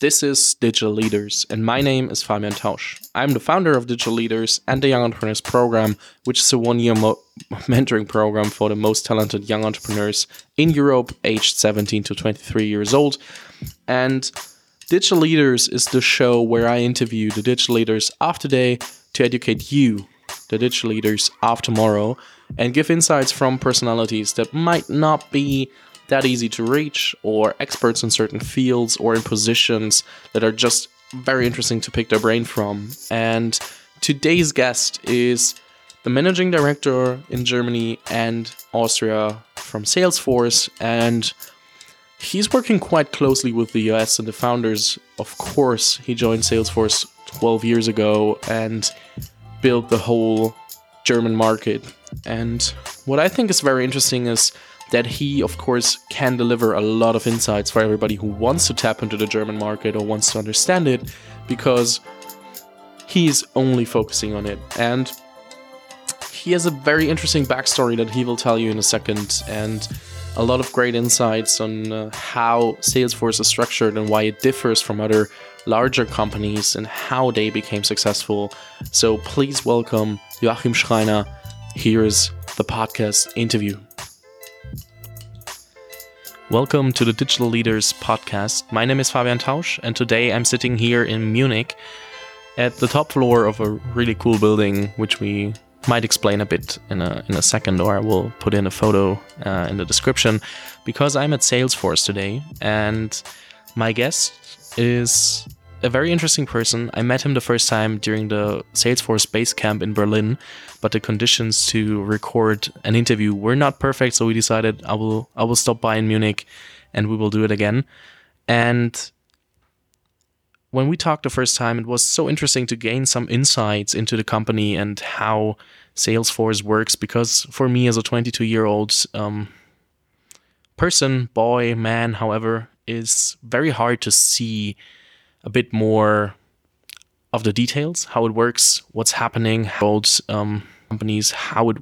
This is Digital Leaders, and my name is Fabian Tausch. I'm the founder of Digital Leaders and the Young Entrepreneurs Program, which is a one year mo- mentoring program for the most talented young entrepreneurs in Europe, aged 17 to 23 years old. And Digital Leaders is the show where I interview the digital leaders of today to educate you, the digital leaders of tomorrow, and give insights from personalities that might not be that easy to reach, or experts in certain fields, or in positions that are just very interesting to pick their brain from. And today's guest is the managing director in Germany and Austria from Salesforce, and he's working quite closely with the US and the founders. Of course, he joined Salesforce 12 years ago and built the whole German market. And what I think is very interesting is that he, of course, can deliver a lot of insights for everybody who wants to tap into the German market or wants to understand it because he's only focusing on it. And he has a very interesting backstory that he will tell you in a second, and a lot of great insights on uh, how Salesforce is structured and why it differs from other larger companies and how they became successful. So please welcome Joachim Schreiner. Here's the podcast interview. Welcome to the Digital Leaders Podcast. My name is Fabian Tausch, and today I'm sitting here in Munich at the top floor of a really cool building, which we might explain a bit in a, in a second, or I will put in a photo uh, in the description, because I'm at Salesforce today, and my guest is a very interesting person. I met him the first time during the Salesforce base camp in Berlin, but the conditions to record an interview were not perfect, so we decided I will I will stop by in Munich and we will do it again. And when we talked the first time, it was so interesting to gain some insights into the company and how Salesforce works. Because for me, as a 22 year old um, person, boy, man, however, is very hard to see a bit more of the details, how it works, what's happening, how um, companies, how it,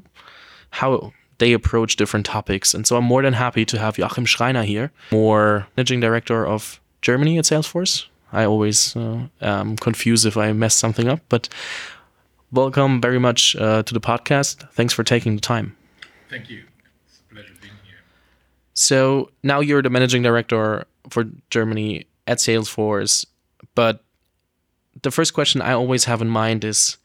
how they approach different topics. And so I'm more than happy to have Joachim Schreiner here, more managing director of Germany at Salesforce. I always uh, am confused if I mess something up, but welcome very much uh, to the podcast. Thanks for taking the time. Thank you. It's a pleasure being here. So now you're the managing director for Germany at Salesforce, but the first question I always have in mind is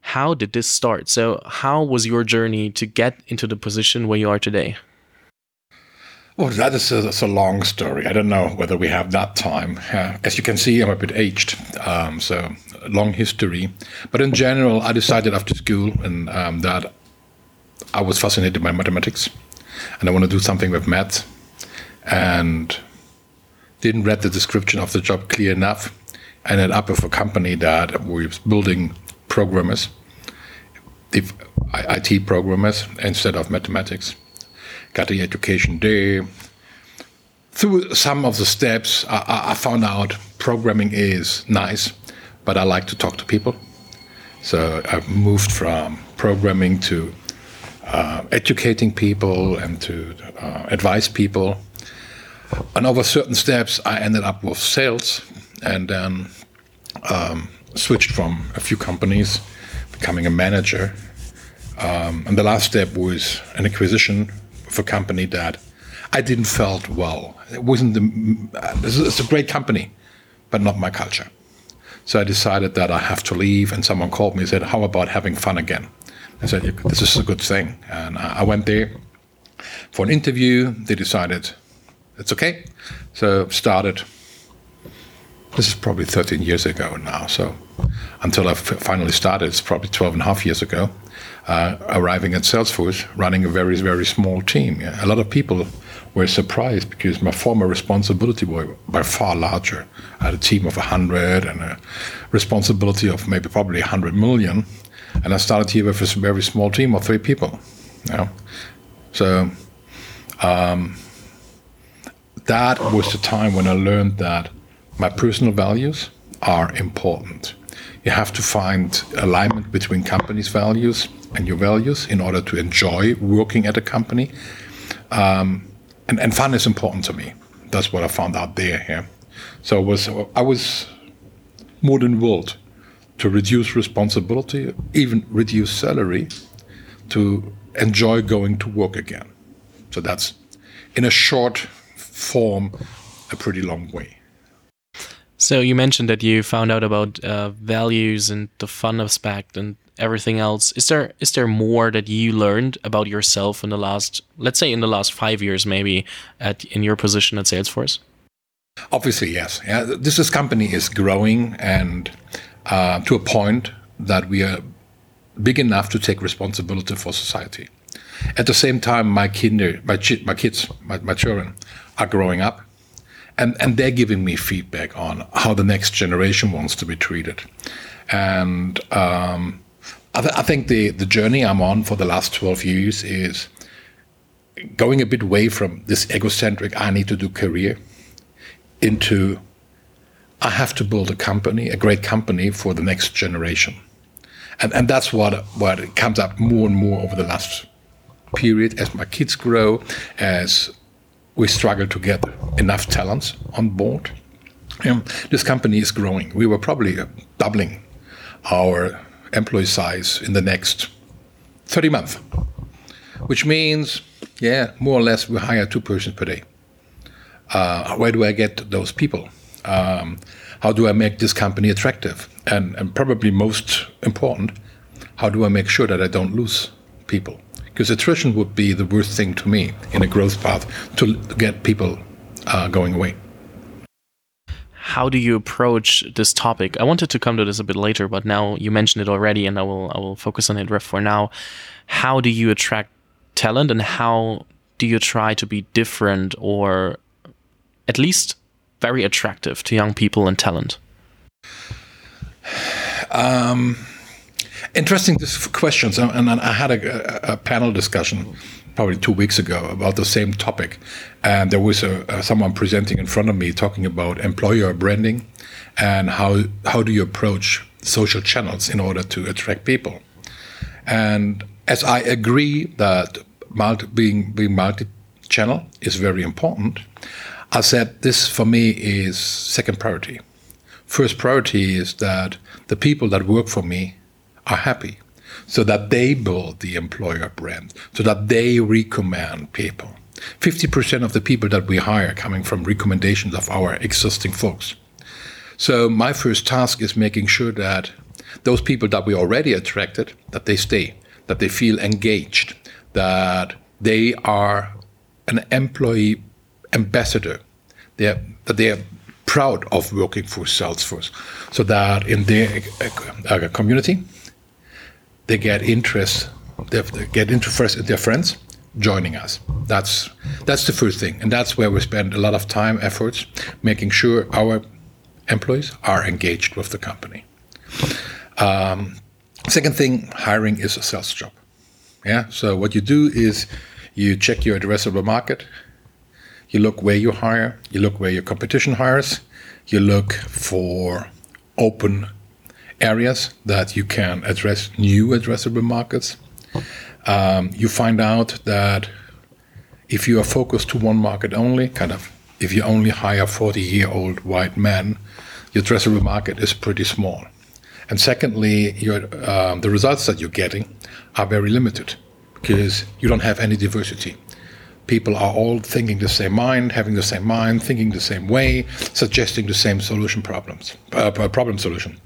how did this start? So, how was your journey to get into the position where you are today? Well, that is a, a long story. I don't know whether we have that time. Uh, as you can see, I'm a bit aged, um, so long history. But in general, I decided after school and um, that I was fascinated by mathematics, and I want to do something with math, and didn't read the description of the job clear enough ended up with a company that was building programmers, IT programmers instead of mathematics. Got the education there. Through some of the steps, I, I found out programming is nice, but I like to talk to people. So I moved from programming to uh, educating people and to uh, advise people. And over certain steps, I ended up with sales and then um, switched from a few companies, becoming a manager. Um, and the last step was an acquisition of a company that I didn't felt well. It wasn't the. It's a great company, but not my culture. So I decided that I have to leave. And someone called me and said, "How about having fun again?" I said, "This is a good thing." And I went there for an interview. They decided it's okay. So started this is probably 13 years ago now. So until I finally started, it's probably 12 and a half years ago, uh, arriving at Salesforce, running a very, very small team. A lot of people were surprised because my former responsibility was by far larger. I had a team of 100 and a responsibility of maybe probably 100 million. And I started here with a very small team of three people. Yeah. So um, that was the time when I learned that my personal values are important. You have to find alignment between company's values and your values in order to enjoy working at a company. Um, and, and fun is important to me. That's what I found out there. Yeah. So I was I was more than willed to reduce responsibility, even reduce salary, to enjoy going to work again. So that's in a short form a pretty long way. So you mentioned that you found out about uh, values and the fun aspect and everything else. Is there is there more that you learned about yourself in the last, let's say, in the last five years, maybe, at in your position at Salesforce? Obviously, yes. Yeah, this is company is growing and uh, to a point that we are big enough to take responsibility for society. At the same time, my kinder, my, my kids, my, my children, are growing up, and and they're giving me feedback on how the next generation wants to be treated, and um, I, th- I think the the journey I'm on for the last twelve years is going a bit away from this egocentric I need to do career into I have to build a company, a great company for the next generation. And, and that's what, what comes up more and more over the last period as my kids grow, as we struggle to get enough talents on board. Um, this company is growing. We were probably doubling our employee size in the next 30 months, which means, yeah, more or less we hire two persons per day. Uh, where do I get those people? Um, how do I make this company attractive? And, and probably most important, how do I make sure that I don't lose people? Because attrition would be the worst thing to me in a growth path to get people uh, going away. How do you approach this topic? I wanted to come to this a bit later, but now you mentioned it already, and I will I will focus on it for now. How do you attract talent, and how do you try to be different or at least very attractive to young people and talent? Um, interesting questions. And I had a, a, panel discussion probably two weeks ago about the same topic. And there was a, a, someone presenting in front of me talking about employer branding and how, how do you approach social channels in order to attract people. And as I agree that multi, being, being multi channel is very important, I said this for me is second priority. First priority is that the people that work for me are happy, so that they build the employer brand, so that they recommend people. 50% of the people that we hire coming from recommendations of our existing folks. So my first task is making sure that those people that we already attracted, that they stay, that they feel engaged, that they are an employee ambassador. They are, that they are proud of working for Salesforce, so that in their uh, community they get interest, they get interest in their friends joining us. That's that's the first thing, and that's where we spend a lot of time, efforts, making sure our employees are engaged with the company. Um, second thing, hiring is a sales job. Yeah. So what you do is you check your addressable market, you look where you hire, you look where your competition hires, you look for open areas that you can address new addressable markets. Um, you find out that if you are focused to one market only, kind of if you only hire 40 year old white men, your addressable market is pretty small. And secondly, your, um, the results that you're getting are very limited because you don't have any diversity people are all thinking the same mind, having the same mind, thinking the same way, suggesting the same solution problems, uh, problem solution.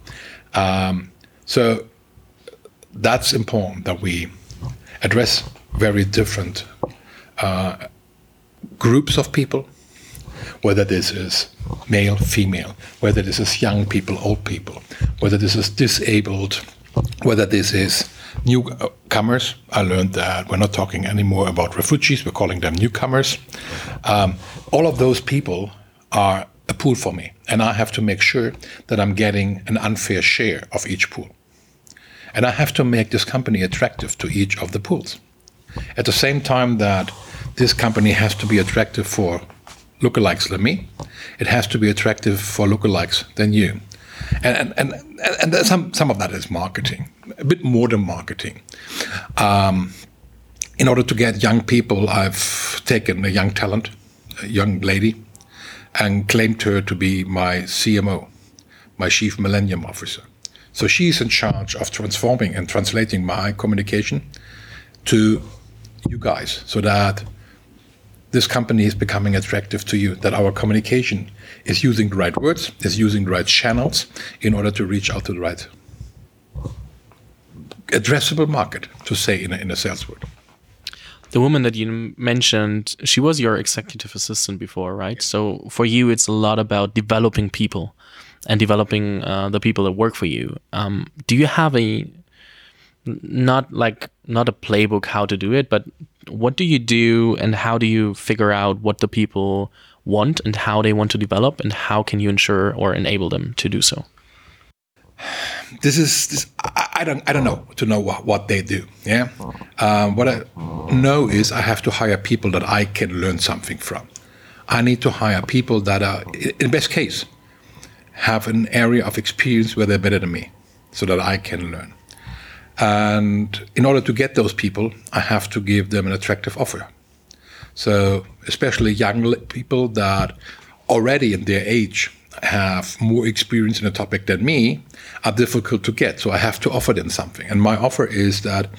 Um, so that's important that we address very different uh, groups of people, whether this is male, female, whether this is young people, old people, whether this is disabled, whether this is newcomers. I learned that we're not talking anymore about refugees, we're calling them newcomers. Um, all of those people are a pool for me, and I have to make sure that I'm getting an unfair share of each pool. And I have to make this company attractive to each of the pools. At the same time that this company has to be attractive for lookalikes like me, it has to be attractive for lookalikes than you. And, and, and, and some, some of that is marketing a bit more than marketing. Um, in order to get young people, I've taken a young talent, a young lady, and claimed her to be my CMO, my Chief Millennium Officer. So she's in charge of transforming and translating my communication to you guys so that this company is becoming attractive to you, that our communication is using the right words, is using the right channels in order to reach out to the right addressable market, to say in a, in a sales word. The woman that you mentioned, she was your executive assistant before, right? So for you, it's a lot about developing people and developing uh, the people that work for you. Um, do you have a not like not a playbook how to do it, but what do you do and how do you figure out what the people want and how they want to develop and how can you ensure or enable them to do so? This is this, I, I, don't I don't know to know what, what they do. Yeah, um, what I know is I have to hire people that I can learn something from. I need to hire people that are, in best case, have an area of experience where they're better than me, so that I can learn. And in order to get those people, I have to give them an attractive offer. So, especially young people that already in their age have more experience in a topic than me are difficult to get. So, I have to offer them something. And my offer is that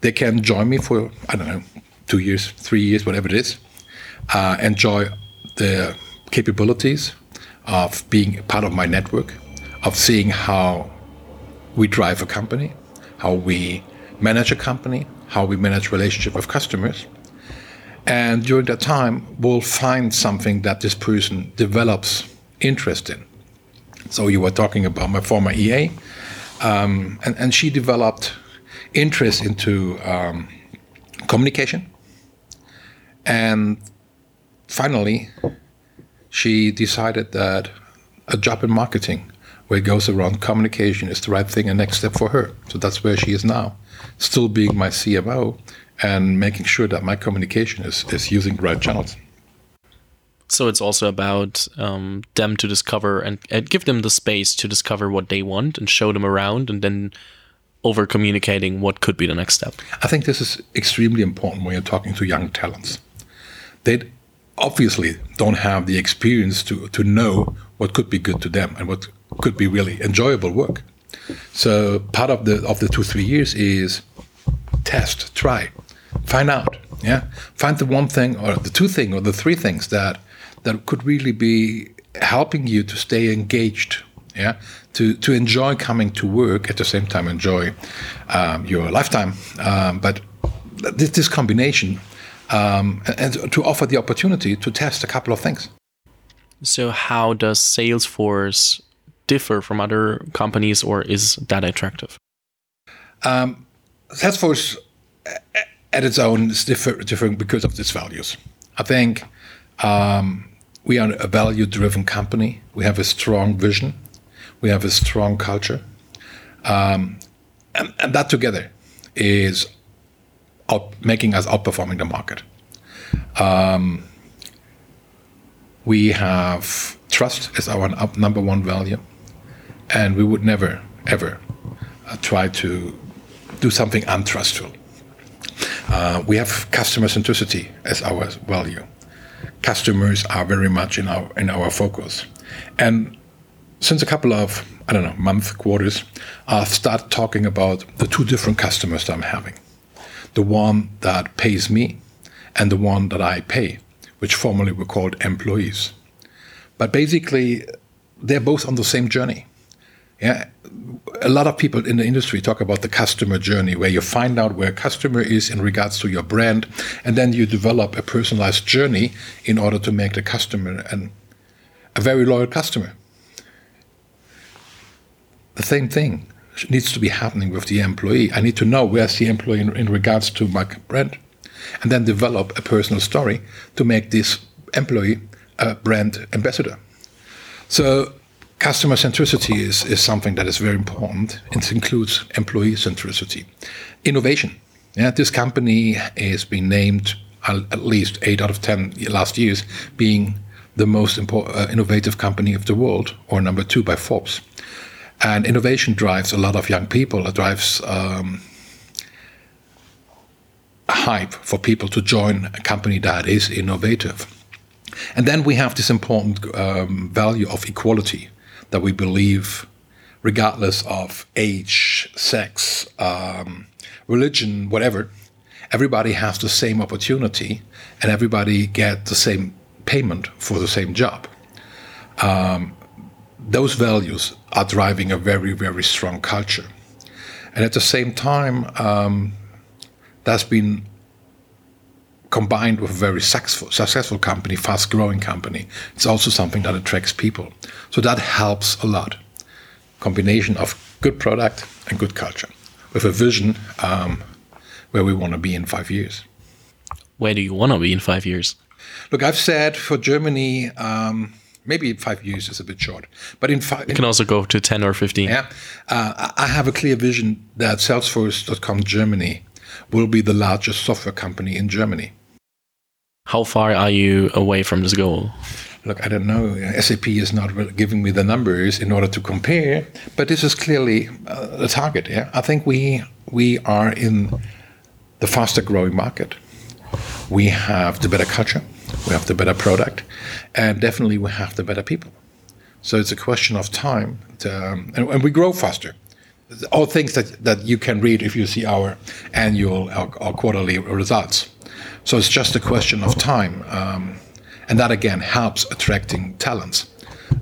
they can join me for, I don't know, two years, three years, whatever it is, uh, enjoy the capabilities of being part of my network, of seeing how we drive a company, how we manage a company, how we manage relationship with customers. And during that time, we'll find something that this person develops interest in. So you were talking about my former EA, um, and, and she developed interest into um, communication. And finally, she decided that a job in marketing where it goes around communication is the right thing and next step for her. So that's where she is now, still being my CMO and making sure that my communication is, is using the right channels. So it's also about um, them to discover and, and give them the space to discover what they want and show them around and then over communicating what could be the next step. I think this is extremely important when you're talking to young talents. They obviously don't have the experience to, to know what could be good to them and what could be really enjoyable work. So part of the of the two three years is test, try, find out. Yeah, find the one thing or the two thing or the three things that that could really be helping you to stay engaged. Yeah, to to enjoy coming to work at the same time enjoy um, your lifetime. Um, but this, this combination um, and, and to offer the opportunity to test a couple of things. So how does Salesforce differ from other companies, or is that attractive? Um, Salesforce, at its own, is differ, different because of its values. I think um, we are a value-driven company. We have a strong vision. We have a strong culture, um, and, and, that together is out, making us outperforming the market. Um, we have trust as our number one value and we would never ever uh, try to do something untrustful. Uh, we have customer centricity as our value. Customers are very much in our in our focus, and since a couple of I don't know month quarters, I've started talking about the two different customers that I'm having, the one that pays me, and the one that I pay, which formerly were called employees. But basically, they're both on the same journey. Yeah, a lot of people in the industry talk about the customer journey, where you find out where a customer is in regards to your brand, and then you develop a personalized journey in order to make the customer an, a very loyal customer. The same thing needs to be happening with the employee. I need to know where's the employee in, in regards to my brand, and then develop a personal story to make this employee a brand ambassador. So Customer centricity is, is something that is very important. It includes employee centricity. Innovation. Yeah, this company has been named at least eight out of 10 last years being the most uh, innovative company of the world, or number two by Forbes. And innovation drives a lot of young people. It drives um, hype for people to join a company that is innovative. And then we have this important um, value of equality that we believe, regardless of age, sex, um, religion, whatever, everybody has the same opportunity and everybody get the same payment for the same job. Um, those values are driving a very, very strong culture. And at the same time, um, that's been combined with a very successful, successful company, fast growing company. It's also something that attracts people. So that helps a lot. Combination of good product and good culture with a vision um, where we want to be in five years. Where do you want to be in five years? Look, I've said for Germany, um, maybe five years is a bit short, but in five, you can also go to ten or fifteen. Yeah, uh, I have a clear vision that Salesforce.com Germany will be the largest software company in Germany. How far are you away from this goal? Look, I don't know. SAP is not giving me the numbers in order to compare, but this is clearly uh, the target. Yeah, I think we we are in the faster growing market. We have the better culture, we have the better product, and definitely we have the better people. So it's a question of time, to, um, and, and, we grow faster. All things that, that you can read if you see our annual or quarterly results. So it's just a question of time, um, and that again helps attracting talents.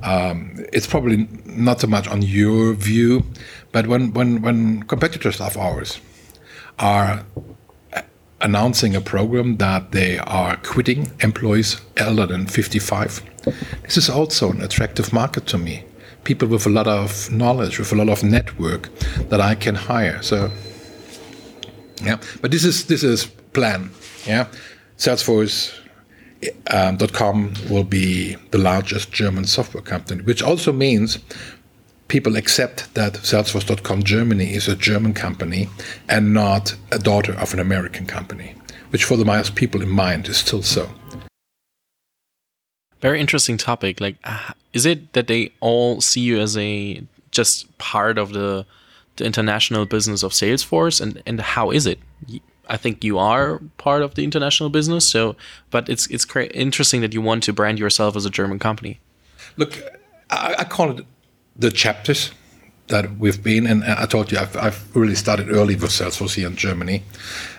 Um, it's probably not so much on your view, but when when when competitors of ours are announcing a program that they are quitting employees elder than 55. This is also an attractive market to me. People with a lot of knowledge, with a lot of network that I can hire. So, yeah, but this is this is plan. Yeah, Salesforce.com um, will be the largest German software company, which also means people accept that Salesforce.com Germany is a German company and not a daughter of an American company, which for the most people in mind is still so. Very interesting topic. Like, uh, is it that they all see you as a just part of the the international business of Salesforce, and and how is it? I think you are part of the international business. So, but it's it's interesting that you want to brand yourself as a German company. Look, I, I call it the chapters that we've been, and I told you I've, I've really started early with Salesforce here in Germany,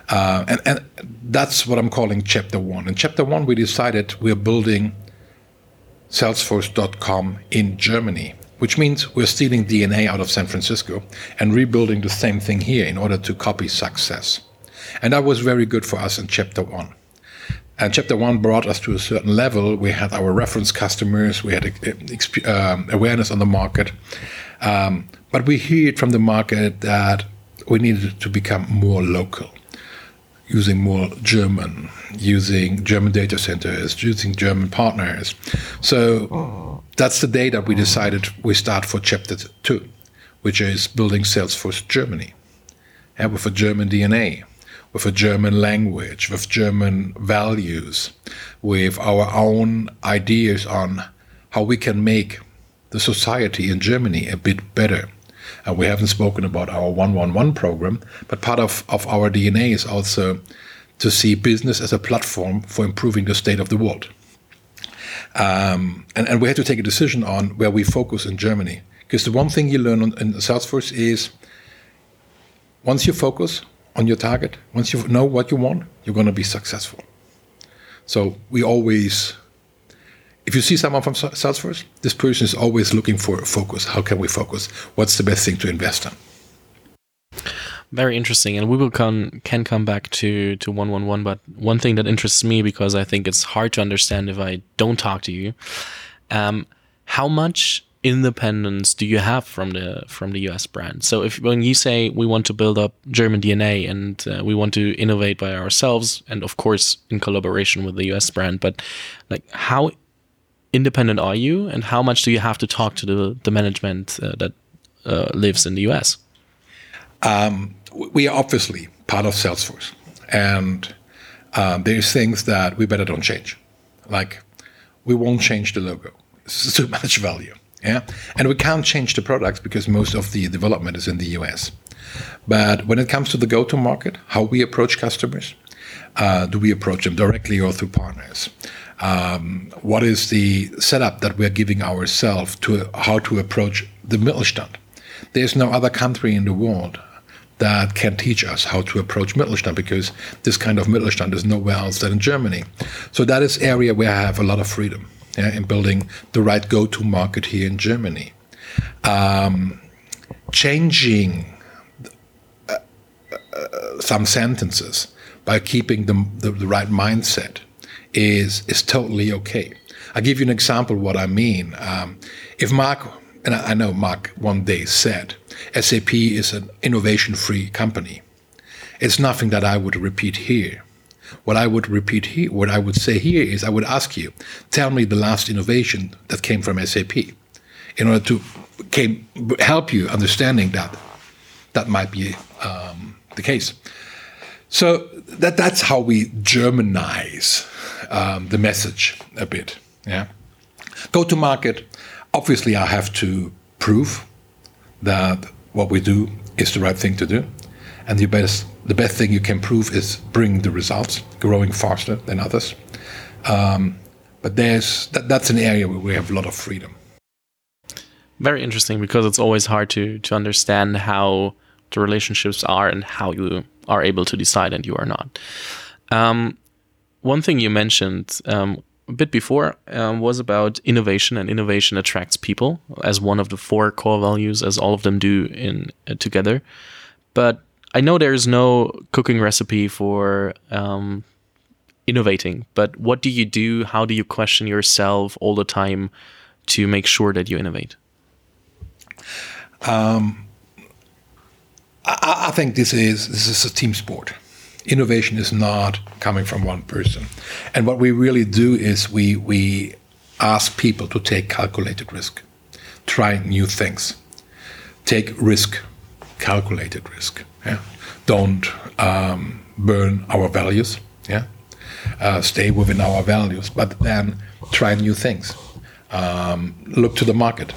uh, and and that's what I'm calling chapter one. In chapter one, we decided we're building Salesforce.com in Germany, which means we're stealing DNA out of San Francisco and rebuilding the same thing here in order to copy success, and that was very good for us in chapter one. And chapter one brought us to a certain level. We had our reference customers, we had uh, awareness on the market. Um, but we heard from the market that we needed to become more local, using more German, using German data centers, using German partners. So that's the day that we decided we start for chapter two, which is building Salesforce Germany, and with a German DNA with a German language, with German values, with our own ideas on how we can make the society in Germany a bit better. And we haven't spoken about our 111 program, but part of, of our DNA is also to see business as a platform for improving the state of the world. Um, and, and we had to take a decision on where we focus in Germany. Because the one thing you learn on, in Salesforce is once you focus, on your target, once you know what you want, you're going to be successful. So we always, if you see someone from Salesforce, this person is always looking for focus. How can we focus? What's the best thing to invest in? Very interesting, and we will come can come back to to one one one. But one thing that interests me because I think it's hard to understand if I don't talk to you. Um, how much independence do you have from the from the US brand? So if when you say we want to build up German DNA and uh, we want to innovate by ourselves and of course in collaboration with the US brand, but like how independent are you and how much do you have to talk to the the management uh, that uh, lives in the US? Um, we are obviously part of Salesforce, and um, there's things that we better don't change, like we won't change the logo. It's too much value yeah, and we can't change the products because most of the development is in the US. But when it comes to the go-to market, how we approach customers, uh, do we approach them directly or through partners? Um, what is the setup that we're giving ourselves to how to approach the Mittelstand? There's no other country in the world that can teach us how to approach Mittelstand because this kind of Mittelstand is nowhere else than in Germany. So that is area where I have a lot of freedom yeah, in building the right go-to market here in Germany. Um, changing uh, uh, some sentences by keeping the, the, the, right mindset is is totally okay. I'll give you an example what I mean. Um, if Mark, and I know Mark one day said, SAP is an innovation-free company. It's nothing that I would repeat here. What I would repeat here, what I would say here is, I would ask you, tell me the last innovation that came from SAP, in order to came, help you understanding that that might be um, the case. So that that's how we Germanize um, the message a bit. Yeah. Go to market. Obviously, I have to prove that what we do is the right thing to do, and the best the best thing you can prove is bring the results, growing faster than others. Um, but there's that, that's an area where we have a lot of freedom. Very interesting because it's always hard to to understand how the relationships are and how you are able to decide and you are not. Um, one thing you mentioned um, a bit before um, was about innovation, and innovation attracts people as one of the four core values, as all of them do in uh, together. But I know there is no cooking recipe for um, innovating. But what do you do? How do you question yourself all the time to make sure that you innovate? Um, I, I think this is this is a team sport innovation is not coming from one person. And what we really do is we we ask people to take calculated risk, try new things, take risk, calculated risk. Yeah, don't um, burn our values. Yeah, uh, stay within our values, but then try new things. Um, look to the market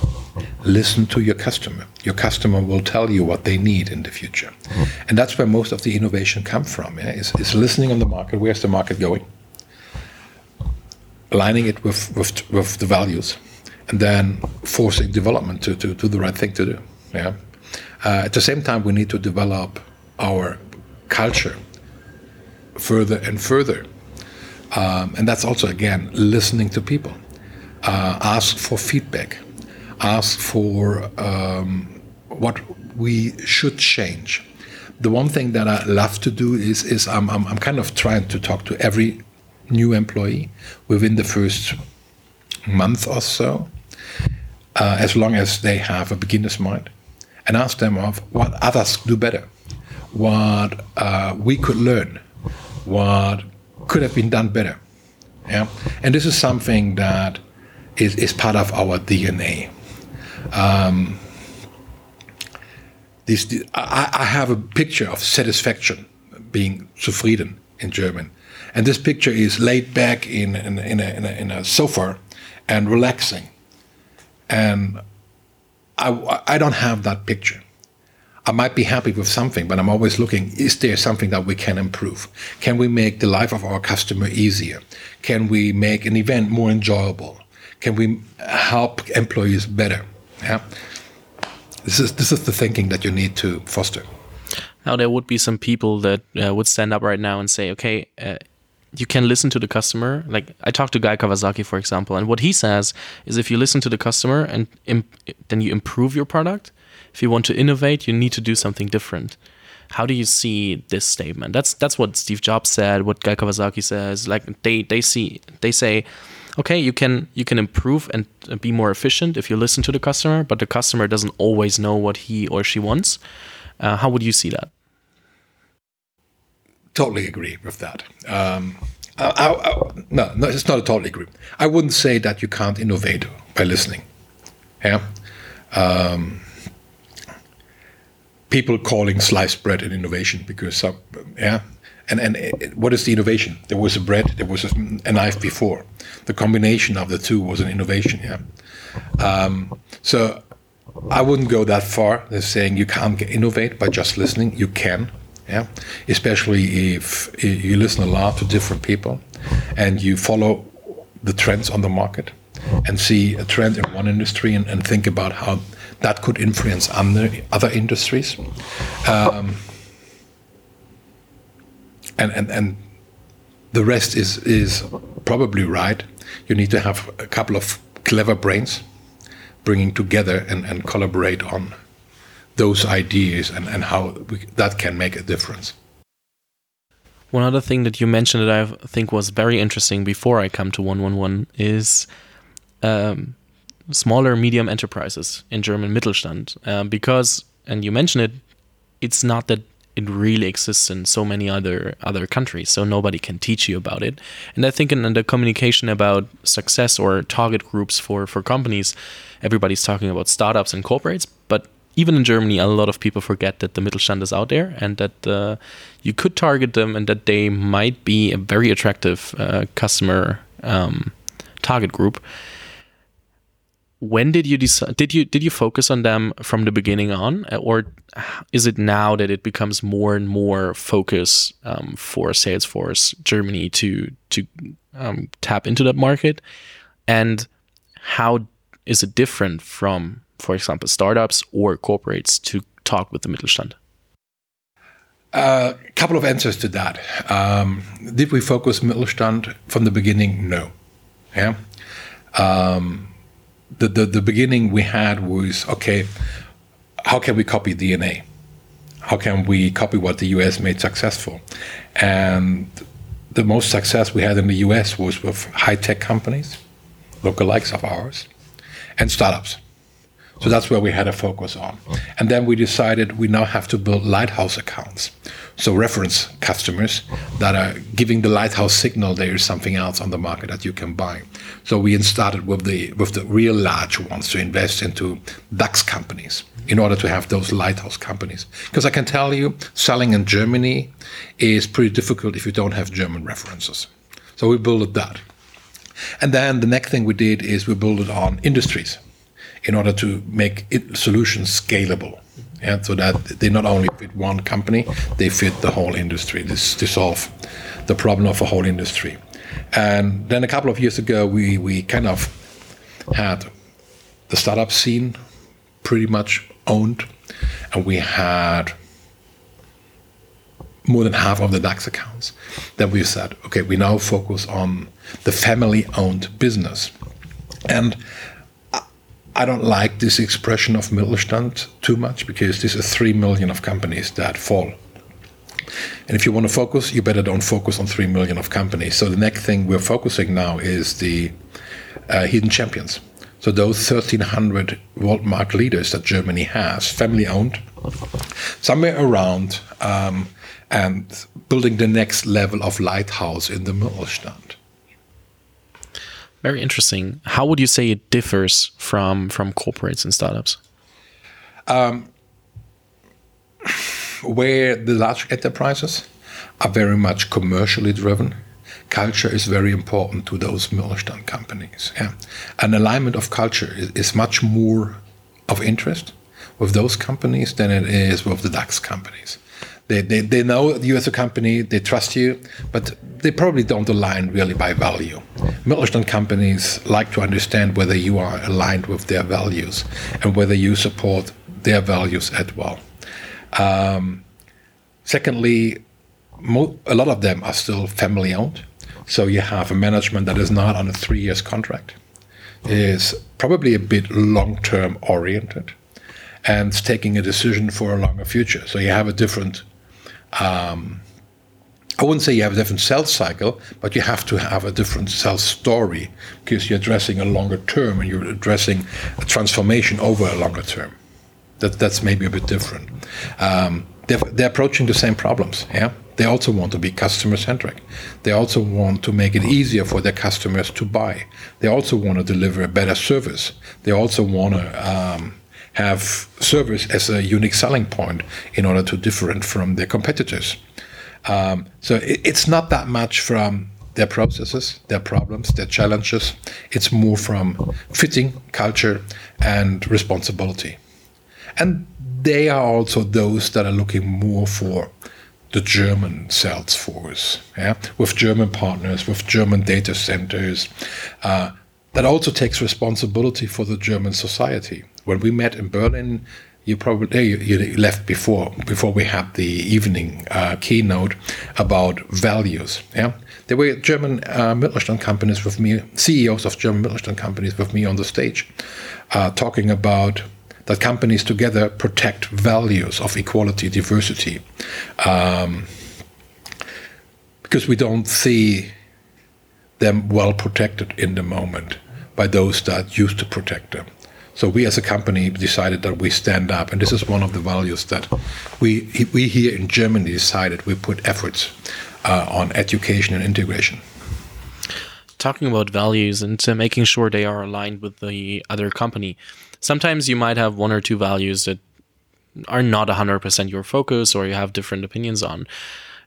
listen to your customer. Your customer will tell you what they need in the future. Mm. And that's where most of the innovation come from, yeah? is, is listening on the market. Where's the market going? Aligning it with, with, with the values and then forcing development to, to, to the right thing to do. Yeah. Uh, at the same time, we need to develop our culture further and further. Um, and that's also, again, listening to people. Uh, ask for feedback ask for um, what we should change. The one thing that I love to do is, is I'm, I'm, I'm kind of trying to talk to every new employee within the first month or so, uh, as long as they have a beginner's mind, and ask them of what others do better, what uh, we could learn, what could have been done better. Yeah, and this is something that is, is part of our DNA. Um, this, I, I have a picture of satisfaction, being zufrieden in German. And this picture is laid back in, in, in, a, in, a, in a sofa and relaxing. And I, I don't have that picture. I might be happy with something, but I'm always looking is there something that we can improve? Can we make the life of our customer easier? Can we make an event more enjoyable? Can we help employees better? Yeah. This is this is the thinking that you need to foster. Now there would be some people that uh, would stand up right now and say, okay. Uh, you can listen to the customer. Like I talked to Guy Kawasaki, for example, and what he says is if you listen to the customer and then you improve your product, if you want to innovate, you need to do something different. How do you see this statement? That's that's what Steve Jobs said. What Guy Kawasaki says. Like they they see they say okay, you can you can improve and be more efficient if you listen to the customer, but the customer doesn't always know what he or she wants. Uh, how would you see that? Totally agree with that. Um, I, I, I, no, no, it's not a totally agree. I wouldn't say that you can't innovate by listening. Yeah. Um, people calling sliced bread an innovation because some, yeah, and and it, what is the innovation? There was a bread, there was a, a, knife before. The combination of the two was an innovation. Yeah. Um, so I wouldn't go that far as saying you can't innovate by just listening. You can. Yeah. Especially if you listen a lot to different people, and you follow the trends on the market and see a trend in one industry and, and think about how that could influence other, other industries. Um, and, and, and the rest is, is probably right. You need to have a couple of clever brains bringing together and, and collaborate on those ideas and, and how we, that can make a difference. One other thing that you mentioned that I think was very interesting before I come to 111 is um, smaller medium enterprises in German Mittelstand. Uh, because, and you mentioned it, it's not that it really exists in so many other other countries, so nobody can teach you about it. And I think in, in the communication about success or target groups for for companies, everybody's talking about startups and corporates, but even in Germany, a lot of people forget that the Mittelstand is out there and that uh, you could target them and that they might be a very attractive uh, customer um, target group. When did you decide did you did you focus on them from the beginning on or is it now that it becomes more and more focus um, for salesforce germany to to um, tap into that market? And how is it different from for example startups or corporates to talk with the mittelstand a uh, couple of answers to that um, did we focus mittelstand from the beginning no yeah um, the, the, the beginning we had was okay, how can we copy DNA? How can we copy what the US made successful? And the most success we had in the US was with high tech companies, lookalikes of ours, and startups. So that's where we had a focus on. And then we decided we now have to build lighthouse accounts. So reference customers that are giving the lighthouse signal there is something else on the market that you can buy. So we started with the with the real large ones to invest into DAX companies in order to have those lighthouse companies. Because I can tell you, selling in Germany is pretty difficult if you don't have German references. So we built that. And then the next thing we did is we built it on industries in order to make it, solutions scalable. Yeah, so that they not only fit one company, they fit the whole industry. This to solve the problem of a whole industry. And then a couple of years ago, we we kind of had the startup scene pretty much owned, and we had more than half of the DAX accounts. Then we said, okay, we now focus on the family-owned business, and I don't like this expression of Mittelstand too much because this is three million of companies that fall. And if you want to focus, you better don't focus on three million of companies. So the next thing we're focusing now is the uh, hidden champions. So those 1,300 world market leaders that Germany has, family owned, somewhere around, um, and building the next level of lighthouse in the Mittelstand. Very interesting. How would you say it differs from from corporates and startups? Um, where the large enterprises are very much commercially driven, culture is very important to those Mittelstand companies. Yeah. An alignment of culture is, is much more of interest with those companies than it is with the DAX companies. They, they, they know you as a company, they trust you, but they probably don't align really by value. Mittelstand companies like to understand whether you are aligned with their values and whether you support their values as well. Um, secondly, mo- a lot of them are still family owned. So you have a management that is not on a three years contract, is probably a bit long term oriented and taking a decision for a longer future. So you have a different um, I wouldn't say you have a different sales cycle, but you have to have a different sales story because you're addressing a longer term and you're addressing a transformation over a longer term. That that's maybe a bit different. Um, they're, they're approaching the same problems. Yeah, they also want to be customer centric. They also want to make it easier for their customers to buy. They also want to deliver a better service. They also want to um, have service as a unique selling point in order to different from their competitors. Um, so it, it's not that much from their processes, their problems, their challenges. It's more from fitting culture and responsibility. And they are also those that are looking more for the German Salesforce, yeah, with German partners, with German data centers. Uh, that also takes responsibility for the German society. When we met in Berlin, you probably you, you left before before we had the evening uh, keynote about values. Yeah, there were German uh, Mittelstand companies with me, CEOs of German Mittelstand companies with me on the stage, uh, talking about that companies together protect values of equality, diversity, um, because we don't see them well protected in the moment by those that used to protect them. So we as a company decided that we stand up, and this is one of the values that we we here in Germany decided we put efforts uh, on education and integration. Talking about values and making sure they are aligned with the other company. Sometimes you might have one or two values that are not 100% your focus or you have different opinions on.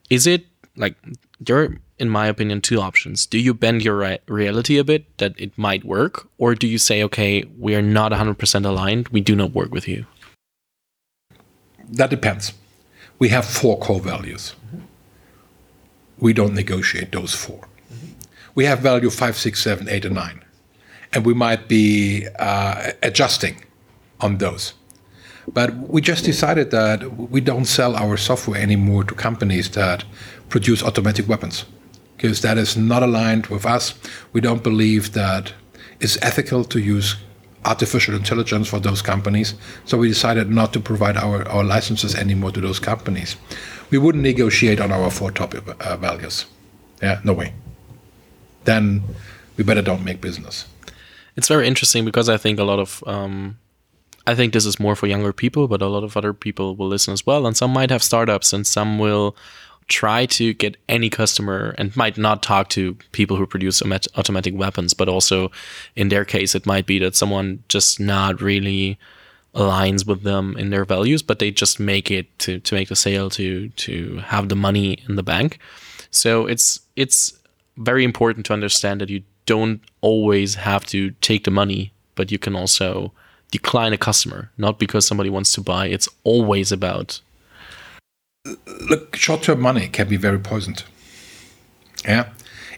Is it like there in my opinion, two options. Do you bend your re- reality a bit that it might work, or do you say, okay, we are not 100% aligned, we do not work with you? That depends. We have four core values. Mm-hmm. We don't negotiate those 4 mm-hmm. We have value five, six, seven, eight, and nine, and we might be uh, adjusting on those. But we just decided that we don't sell our software anymore to companies that produce automatic weapons because that is not aligned with us. We don't believe that it's ethical to use artificial intelligence for those companies. So we decided not to provide our, our licenses anymore to those companies. We wouldn't negotiate on our four top uh, values. Yeah, no way. Then we better don't make business. It's very interesting because I think a lot of um, I think this is more for younger people, but a lot of other people will listen as well. And some might have startups and some will try to get any customer and might not talk to people who produce automatic weapons, but also in their case, it might be that someone just not really aligns with them in their values, but they just make it to, to make the sale to to have the money in the bank. So it's it's very important to understand that you don't always have to take the money, but you can also decline a customer, not because somebody wants to buy. It's always about look, short-term money can be very poisoned. Yeah,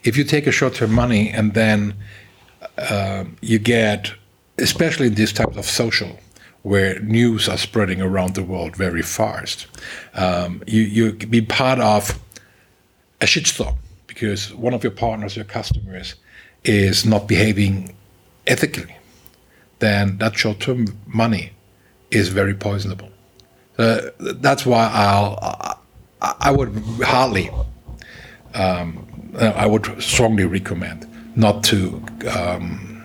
if you take a short-term money and then uh, you get, especially in these type of social, where news are spreading around the world very fast, um, you you be part of a shitstorm because one of your partners, your customers, is not behaving ethically. Then that short-term money is very poisonable. Uh, that's why I'll I, would hardly um, I would strongly recommend not to um,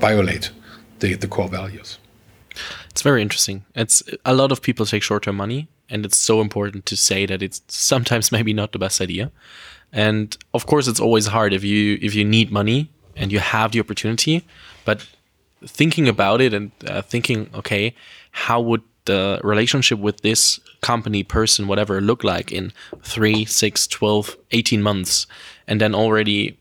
violate the, the core values. It's very interesting. It's a lot of people take short-term money, and it's so important to say that it's sometimes maybe not the best idea. And of course, it's always hard if you if you need money and you have the opportunity, but thinking about it and uh, thinking, okay, how would the relationship with this company, person, whatever look like in 3, 6, 12, 18 months, and then already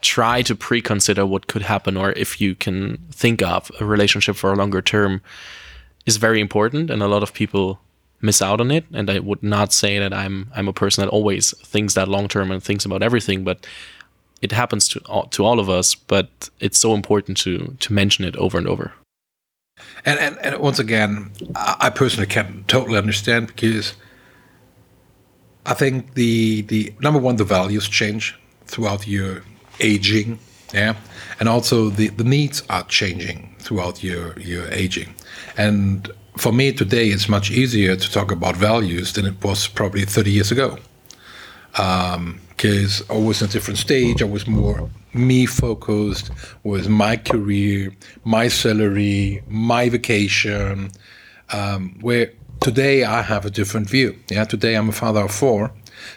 try to pre-consider what could happen or if you can think of a relationship for a longer term is very important and a lot of people miss out on it and I would not say that I'm I'm a person that always thinks that long term and thinks about everything but it happens to all, to all of us but it's so important to to mention it over and over and, and, and once again, I personally can't totally understand because I think the the number one the values change throughout your aging, yeah, and also the, the needs are changing throughout your your aging, and for me today it's much easier to talk about values than it was probably 30 years ago um, because I was in a different stage. I was more me focused with my career, my salary, my vacation. Um, where today I have a different view. Yeah, today I'm a father of four.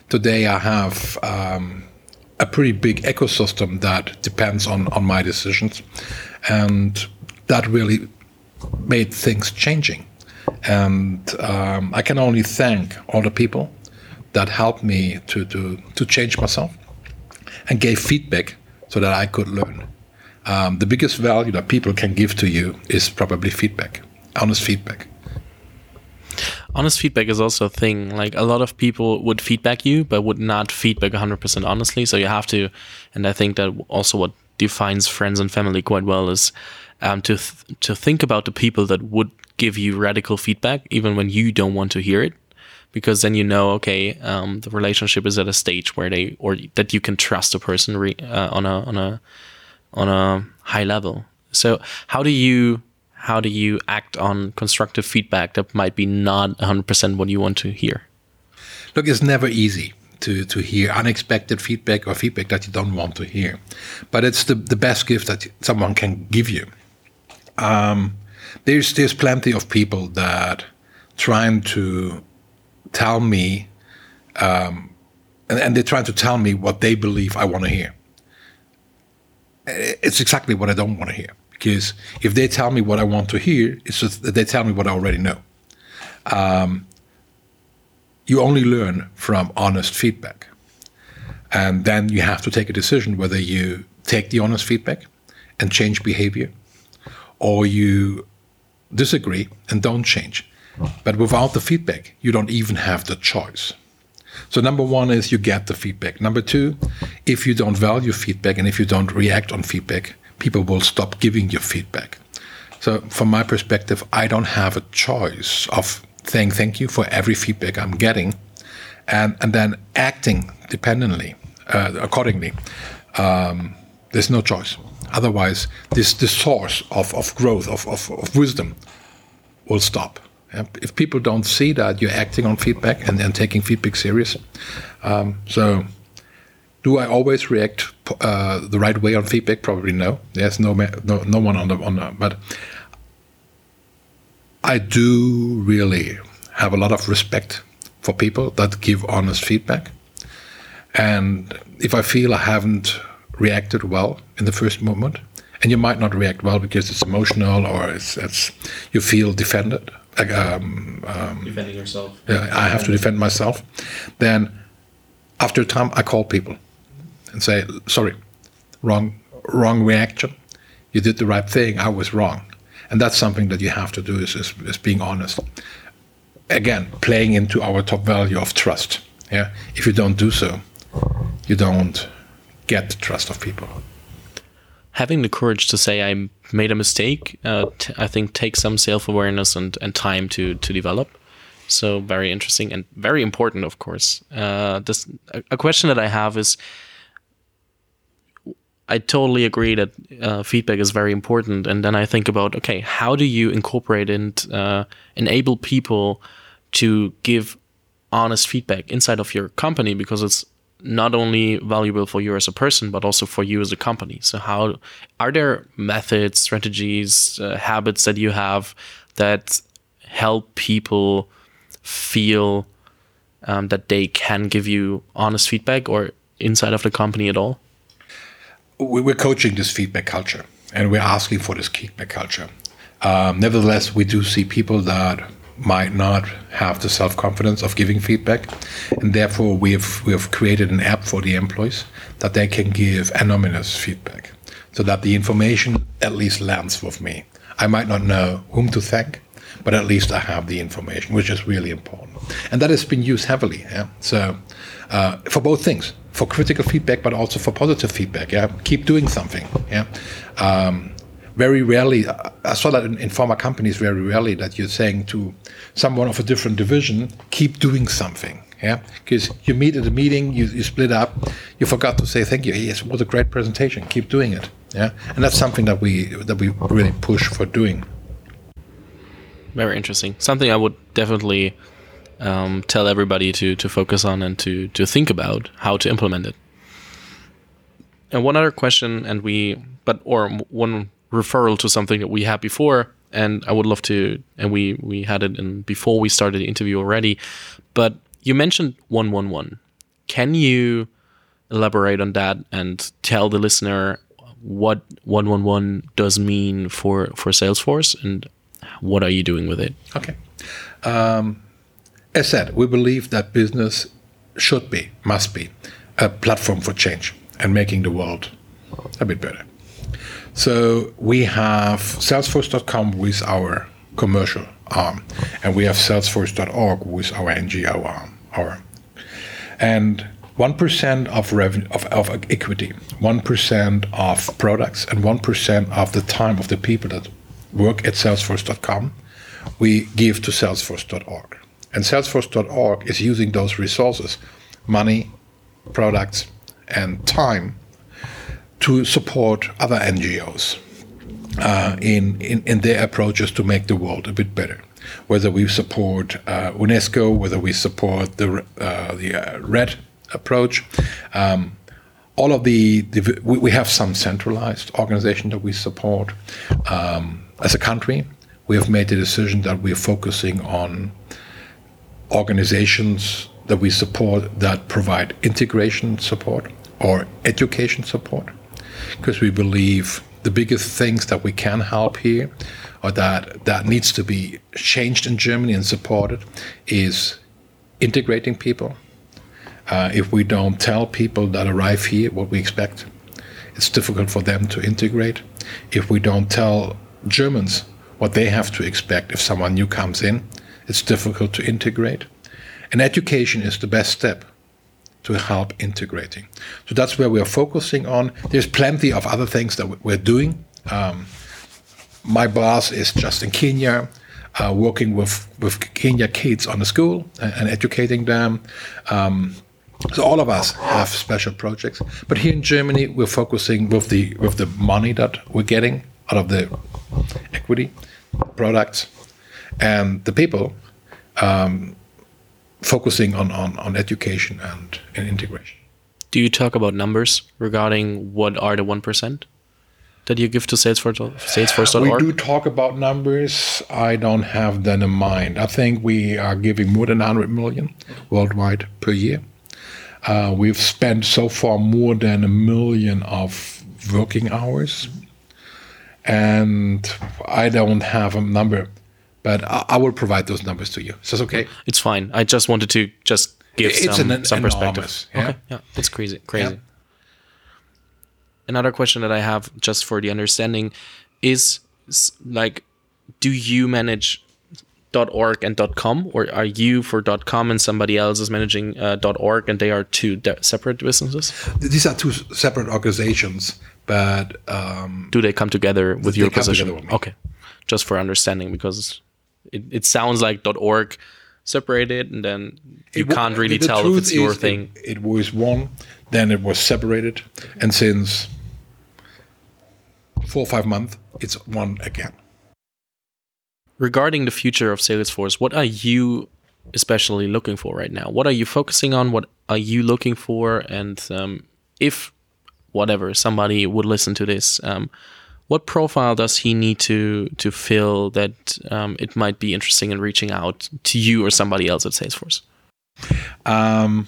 Today I have um, a pretty big ecosystem that depends on on my decisions, and that really made things changing. And um, I can only thank all the people that helped me to, to, to change myself and gave feedback so that I could learn. Um, the biggest value that people can give to you is probably feedback, honest feedback. honest feedback is also a thing. Like a lot of people would feedback you, but would not feedback 100% honestly. So you have to, and I think that also what defines friends and family quite well is um, to th- to think about the people that would give you radical feedback, even when you don't want to hear it, because then you know, okay, um, the relationship is at a stage where they or that you can trust a person re- uh, on a on a on a high level. So how do you how do you act on constructive feedback that might be not 100% what you want to hear? Look, it's never easy to, to hear unexpected feedback or feedback that you don't want to hear. But it's the, the best gift that someone can give you. Um, there's, there's plenty of people that trying to tell me, um, and, and they're trying to tell me what they believe I want to hear. It's exactly what I don't want to hear because if they tell me what I want to hear, it's just that they tell me what I already know. Um, you only learn from honest feedback. And then you have to take a decision whether you take the honest feedback and change behavior or you disagree and don't change. But without the feedback, you don't even have the choice. So, number one is you get the feedback. Number two, if you don't value feedback and if you don't react on feedback, people will stop giving you feedback. So, from my perspective, I don't have a choice of saying thank you for every feedback I'm getting and, and then acting dependently, uh, accordingly. Um, there's no choice. Otherwise, this the source of, of growth, of, of, of wisdom, will stop. If people don't see that you're acting on feedback and, and taking feedback serious, um, so do I always react uh, the right way on feedback? Probably no. There's no no, no one on the on the, but I do really have a lot of respect for people that give honest feedback. And if I feel I haven't reacted well in the first moment, and you might not react well because it's emotional or it's, it's you feel defended. Um, um, Defending yourself. Yeah, I have to defend myself. Then, after a time, I call people and say, sorry, wrong, wrong reaction. You did the right thing. I was wrong. And that's something that you have to do is, is, is being honest. Again, playing into our top value of trust. Yeah. If you don't do so, you don't get the trust of people. Having the courage to say I made a mistake, uh, t- I think takes some self awareness and, and time to, to develop. So very interesting and very important, of course. Uh, this a, a question that I have is I totally agree that uh, feedback is very important. And then I think about, okay, how do you incorporate and uh, enable people to give honest feedback inside of your company because it's not only valuable for you as a person but also for you as a company. So how are there methods, strategies, uh, habits that you have that help people feel um, that they can give you honest feedback or inside of the company at all? we're coaching this feedback culture and we're asking for this feedback culture. Um, nevertheless, we do see people that might not have the self confidence of giving feedback, and therefore we have we have created an app for the employees that they can give anonymous feedback, so that the information at least lands with me. I might not know whom to thank, but at least I have the information, which is really important, and that has been used heavily. Yeah? So uh, for both things, for critical feedback, but also for positive feedback. Yeah, keep doing something. Yeah. Um, very rarely, I saw that in, in pharma companies. Very rarely that you're saying to someone of a different division, keep doing something. Yeah, because you meet at a meeting, you, you split up, you forgot to say thank you. Yes, what a great presentation. Keep doing it. Yeah, and that's something that we that we really push for doing. Very interesting. Something I would definitely um, tell everybody to to focus on and to to think about how to implement it. And one other question, and we, but or one referral to something that we had before, and I would love to, and we we had it in before we started the interview already, but you mentioned one one one. Can you elaborate on that and tell the listener what one one one does mean for for Salesforce and what are you doing with it? Okay. Um, as said, we believe that business should be, must be, a platform for change and making the world a bit better. So we have Salesforce.com with our commercial arm, and we have Salesforce.org, with our NGO arm. And one percent of revenue of, of equity, one percent of products, and one percent of the time of the people that work at Salesforce.com, we give to Salesforce.org. And Salesforce.org is using those resources, money, products, and time, to support other NGOs uh, in, in, in their approaches to make the world a bit better. Whether we support uh, UNESCO, whether we support the uh, the uh, RED approach, um, all of the, the we, have some centralized organization that we support. Um, as a country, we have made the decision that we are focusing on organizations that we support that provide integration support or education support because we believe the biggest things that we can help here or that that needs to be changed in Germany and supported is integrating people. Uh, if we don't tell people that arrive here what we expect, it's difficult for them to integrate. If we don't tell Germans what they have to expect if someone new comes in, it's difficult to integrate. And education is the best step to help integrating. So that's where we are focusing on. There's plenty of other things that we're doing. Um, my boss is just in Kenya, uh, working with, with Kenya kids on the school and, and educating them. Um, so all of us have special projects, but here in Germany, we're focusing with the with the money that we're getting out of the equity products and the people um, focusing on, on, on education and, and integration. Do you talk about numbers regarding what are the 1%? that you give to Salesforce, Salesforce.org? We do talk about numbers. I don't have them in mind. I think we are giving more than 100 million worldwide per year. Uh, we've spent so far more than a million of working hours and I don't have a number, but I, I, will provide those numbers to you. Is that okay? It's fine. I just wanted to just give it's some, an, some perspective. Yeah? Okay, yeah, it's crazy, crazy. Yeah. Another question that I have, just for the understanding, is like, do you manage .org and .com, or are you for .com and somebody else is managing uh, .org, and they are two separate businesses? These are two separate organizations, but um, do they come together with your position? With okay, just for understanding, because it, it sounds like .org separated, and then you it, can't really tell if it's your thing. It, it was one, then it was separated, and since four or five months, it's one again. Regarding the future of Salesforce, what are you especially looking for right now? What are you focusing on? What are you looking for? And um, if whatever somebody would listen to this um, what profile does he need to to fill that um, it might be interesting in reaching out to you or somebody else at salesforce? Um,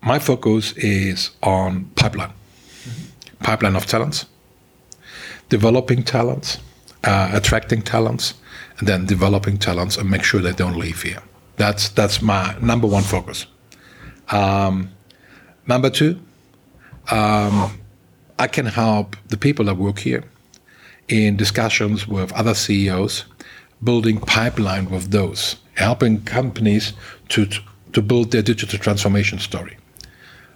my focus is on pipeline. Mm-hmm. pipeline of talents developing talents uh, attracting talents and then developing talents and make sure they don't leave here. That's that's my number one focus. Um, Number two, um, I can help the people that work here in discussions with other CEOs, building pipeline with those, helping companies to, to build their digital transformation story.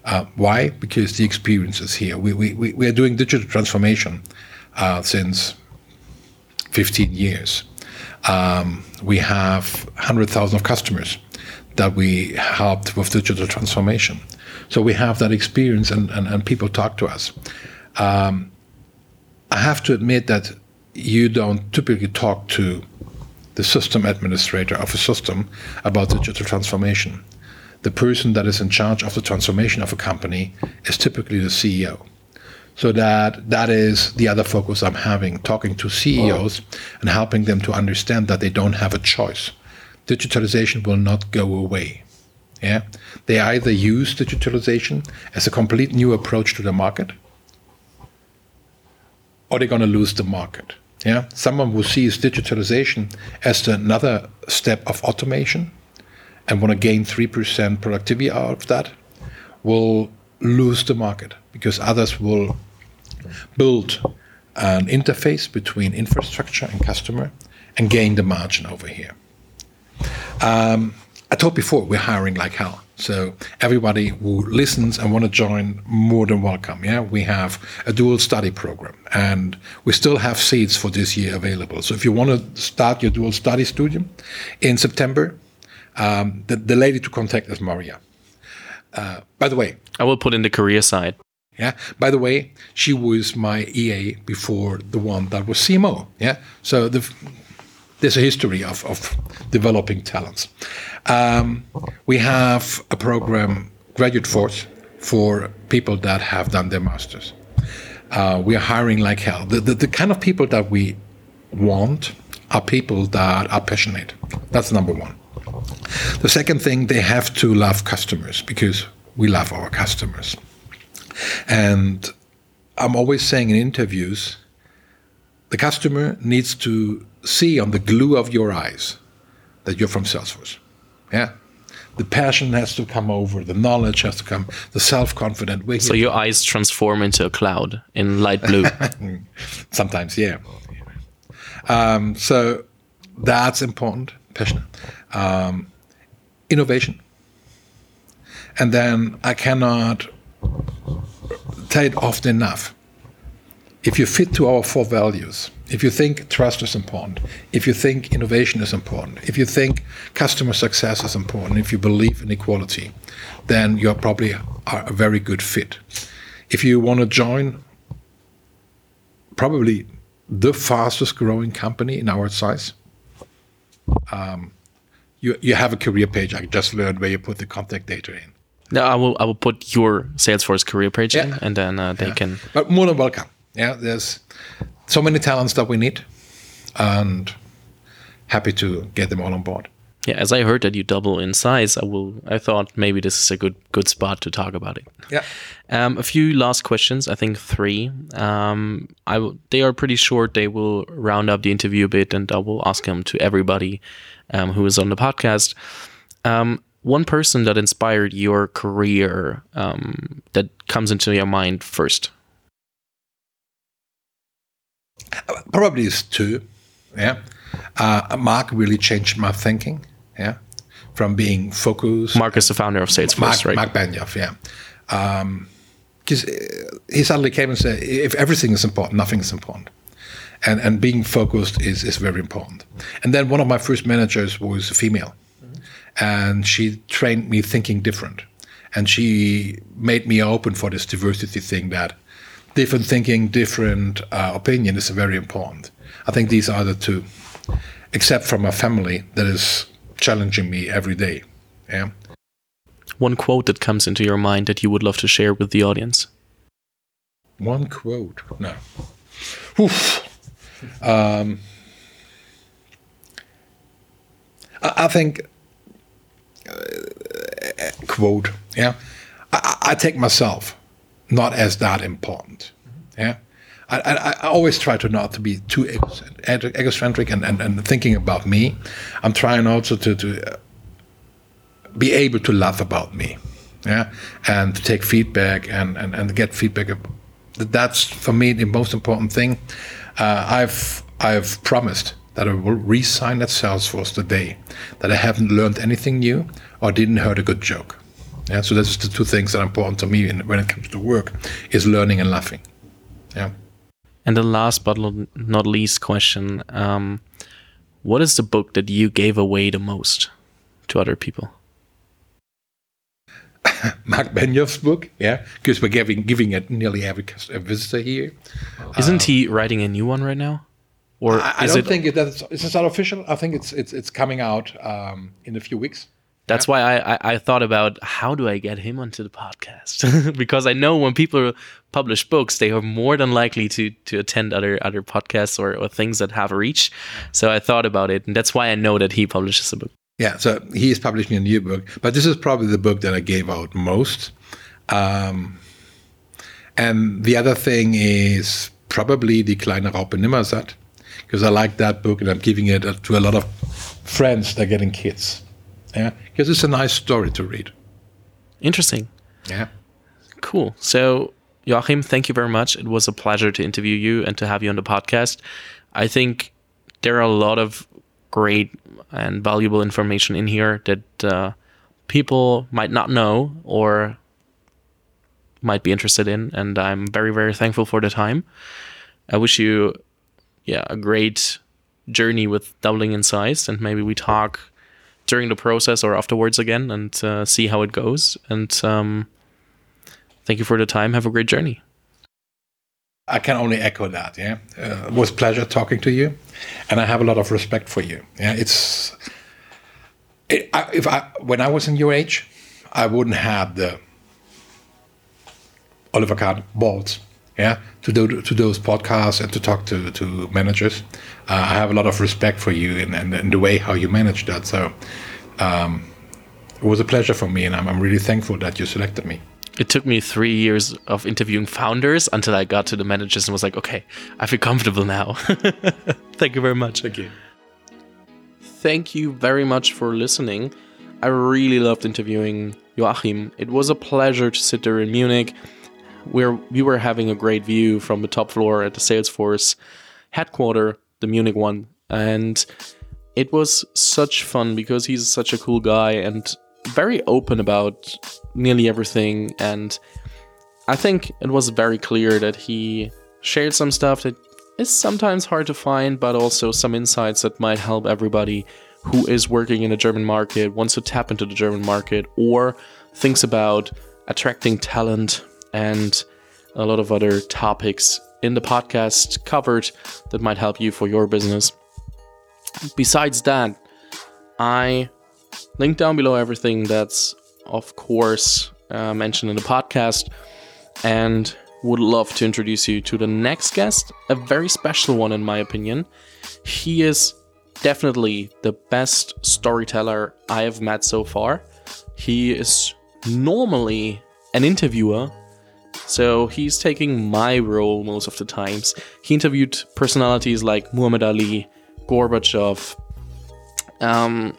Uh, why? Because the experience is here. We, we, we are doing digital transformation uh, since 15 years. Um, we have 100,000 of customers that we helped with digital transformation. So we have that experience, and, and, and people talk to us. Um, I have to admit that you don't typically talk to the system administrator of a system about digital transformation. The person that is in charge of the transformation of a company is typically the CEO. So that that is the other focus I'm having, talking to CEOs and helping them to understand that they don't have a choice. Digitalization will not go away. Yeah, they either use digitalization as a complete new approach to the market, or they're going to lose the market. Yeah, someone who sees digitalization as another step of automation and want to gain three percent productivity out of that will lose the market because others will build an interface between infrastructure and customer and gain the margin over here. Um, I told before we're hiring like hell. So everybody who listens and want to join, more than welcome. Yeah, we have a dual study program, and we still have seats for this year available. So if you want to start your dual study student in September, um, the, the lady to contact is Maria. Uh, by the way, I will put in the career side. Yeah. By the way, she was my EA before the one that was CMO. Yeah. So the, there's a history of, of developing talents. Um, we have a program, Graduate Force, for people that have done their masters. Uh, we are hiring like hell. The, the, the kind of people that we want are people that are passionate. That's number one. The second thing, they have to love customers because we love our customers. And I'm always saying in interviews, the customer needs to see on the glue of your eyes that you're from Salesforce. Yeah. The passion has to come over, the knowledge has to come, the self confident. So your eyes transform into a cloud in light blue. Sometimes, yeah. Um, so that's important, passion, um, innovation. And then I cannot tell it often enough. If you fit to our four values, if you think trust is important, if you think innovation is important, if you think customer success is important, if you believe in equality, then you're probably a very good fit. If you want to join probably the fastest growing company in our size, um, you, you have a career page. I just learned where you put the contact data in. No, I will. I will put your Salesforce career page yeah. in, and then uh, they yeah. can. But more than welcome. Yeah, there's so many talents that we need, and happy to get them all on board. Yeah, as I heard that you double in size, I will. I thought maybe this is a good good spot to talk about it. Yeah. Um, a few last questions. I think three. Um, I they are pretty short. They will round up the interview a bit, and I will ask them to everybody um, who is on the podcast. Um, one person that inspired your career um, that comes into your mind first. Probably is two. Yeah. Uh, Marc really changed my thinking. Yeah. From being focused. Marc is the founder of Salesforce, Marc, right? Marc Benioff, yeah. Because um, uh, he suddenly came and said, if everything is important, nothing is important. And, and being focused is, is very important. And then one of my first managers was a female. And she trained me thinking different. And she made me open for this diversity thing that different thinking, different uh, opinion is very important. I think these are the two, except from my family that is challenging me every day. Yeah. One quote that comes into your mind that you would love to share with the audience. One quote, no. Oof. Um, I, I think uh, quote. Yeah, I, I take myself not as that important. Yeah. I, I, I, always try to not to be too egocentric and, and, and thinking about me. I'm trying also to, to uh, be able to laugh about me, yeah, and to take feedback and, and, and get feedback. That's for me the most important thing. Uh, I've I've promised that I will resign at Salesforce the day that I haven't learned anything new or didn't heard a good joke. Yeah, so that's the two things that are important to me when it comes to work is learning and laughing. Yeah. And the last but not least question: um, What is the book that you gave away the most to other people? Marc Benioff's book, yeah, because we're giving giving it nearly every visitor here. Isn't he writing a new one right now? Or I, I don't it, think it, that's it's not official. I think it's it's it's coming out um, in a few weeks. That's yeah. why I, I, I, thought about how do I get him onto the podcast because I know when people publish books, they are more than likely to to attend other other podcasts or, or things that have reach. So I thought about it, and that's why I know that he publishes a book. Yeah, so he is publishing a new book, but this is probably the book that I gave out most. Um, and the other thing is probably Die kleine Raupe Nimmersatt, because I like that book and I'm giving it to a lot of friends that are getting kids. Yeah, because it's a nice story to read. Interesting. Yeah. Cool. So Joachim, thank you very much. It was a pleasure to interview you and to have you on the podcast. I think there are a lot of great and valuable information in here that uh, people might not know or might be interested in, and I'm very, very thankful for the time. I wish you, yeah, a great journey with doubling in size, and maybe we talk during the process or afterwards again and uh, see how it goes. And um, thank you for the time. Have a great journey. I can only echo that. Yeah, uh, it was pleasure talking to you, and I have a lot of respect for you. Yeah, it's it, I, if I when I was in your age, I wouldn't have the Oliver Kahn balls. Yeah, to do to those podcasts and to talk to to managers. Uh, I have a lot of respect for you and, and, and the way how you manage that. So um, it was a pleasure for me, and I'm, I'm really thankful that you selected me it took me three years of interviewing founders until I got to the managers and was like, okay, I feel comfortable now. Thank you very much. Thank you. Thank you very much for listening. I really loved interviewing Joachim. It was a pleasure to sit there in Munich where we were having a great view from the top floor at the Salesforce headquarter, the Munich one. And it was such fun because he's such a cool guy and very open about nearly everything. And I think it was very clear that he shared some stuff that is sometimes hard to find, but also some insights that might help everybody who is working in the German market, wants to tap into the German market, or thinks about attracting talent and a lot of other topics in the podcast covered that might help you for your business. Besides that, I link down below everything that's, of course, uh, mentioned in the podcast. And would love to introduce you to the next guest, a very special one, in my opinion. He is definitely the best storyteller I have met so far. He is normally an interviewer, so he's taking my role most of the times. He interviewed personalities like Muhammad Ali, Gorbachev, um,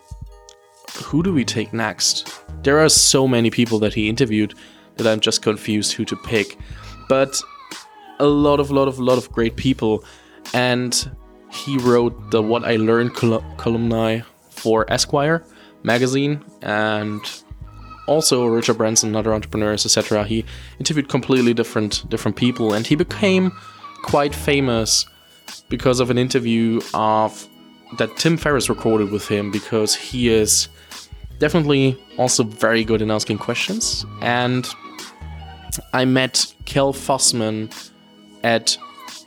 who do we take next? There are so many people that he interviewed that I'm just confused who to pick. But a lot of lot of lot of great people and he wrote the what I learned col- columni for Esquire magazine and also Richard Branson, other entrepreneurs, etc. He interviewed completely different different people and he became quite famous because of an interview of that Tim Ferriss recorded with him because he is definitely also very good in asking questions. And I met Cal Fussman at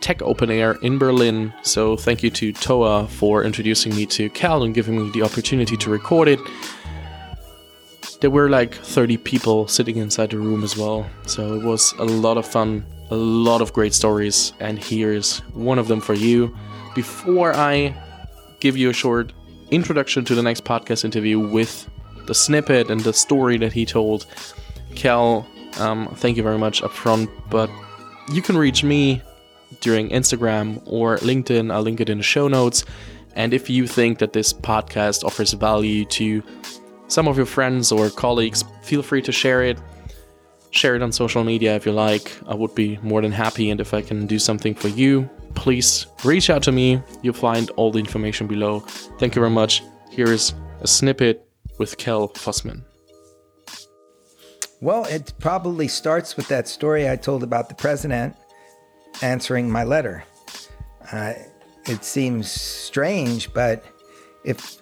Tech Open Air in Berlin. So thank you to Toa for introducing me to Cal and giving me the opportunity to record it. There were like 30 people sitting inside the room as well. So it was a lot of fun, a lot of great stories. And here's one of them for you. Before I give you a short introduction to the next podcast interview with the snippet and the story that he told. Cal, um, thank you very much up front, but you can reach me during Instagram or LinkedIn. I'll link it in the show notes. And if you think that this podcast offers value to some of your friends or colleagues, feel free to share it. Share it on social media if you like. I would be more than happy. And if I can do something for you, please reach out to me. You'll find all the information below. Thank you very much. Here is a snippet with Cal Fussman? Well, it probably starts with that story I told about the president answering my letter. Uh, it seems strange, but if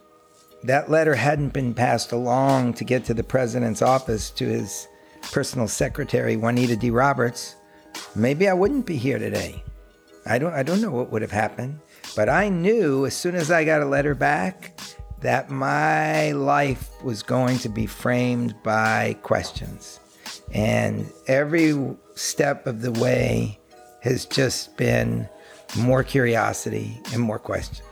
that letter hadn't been passed along to get to the president's office to his personal secretary, Juanita D. Roberts, maybe I wouldn't be here today. I don't, I don't know what would have happened, but I knew as soon as I got a letter back that my life was going to be framed by questions. And every step of the way has just been more curiosity and more questions.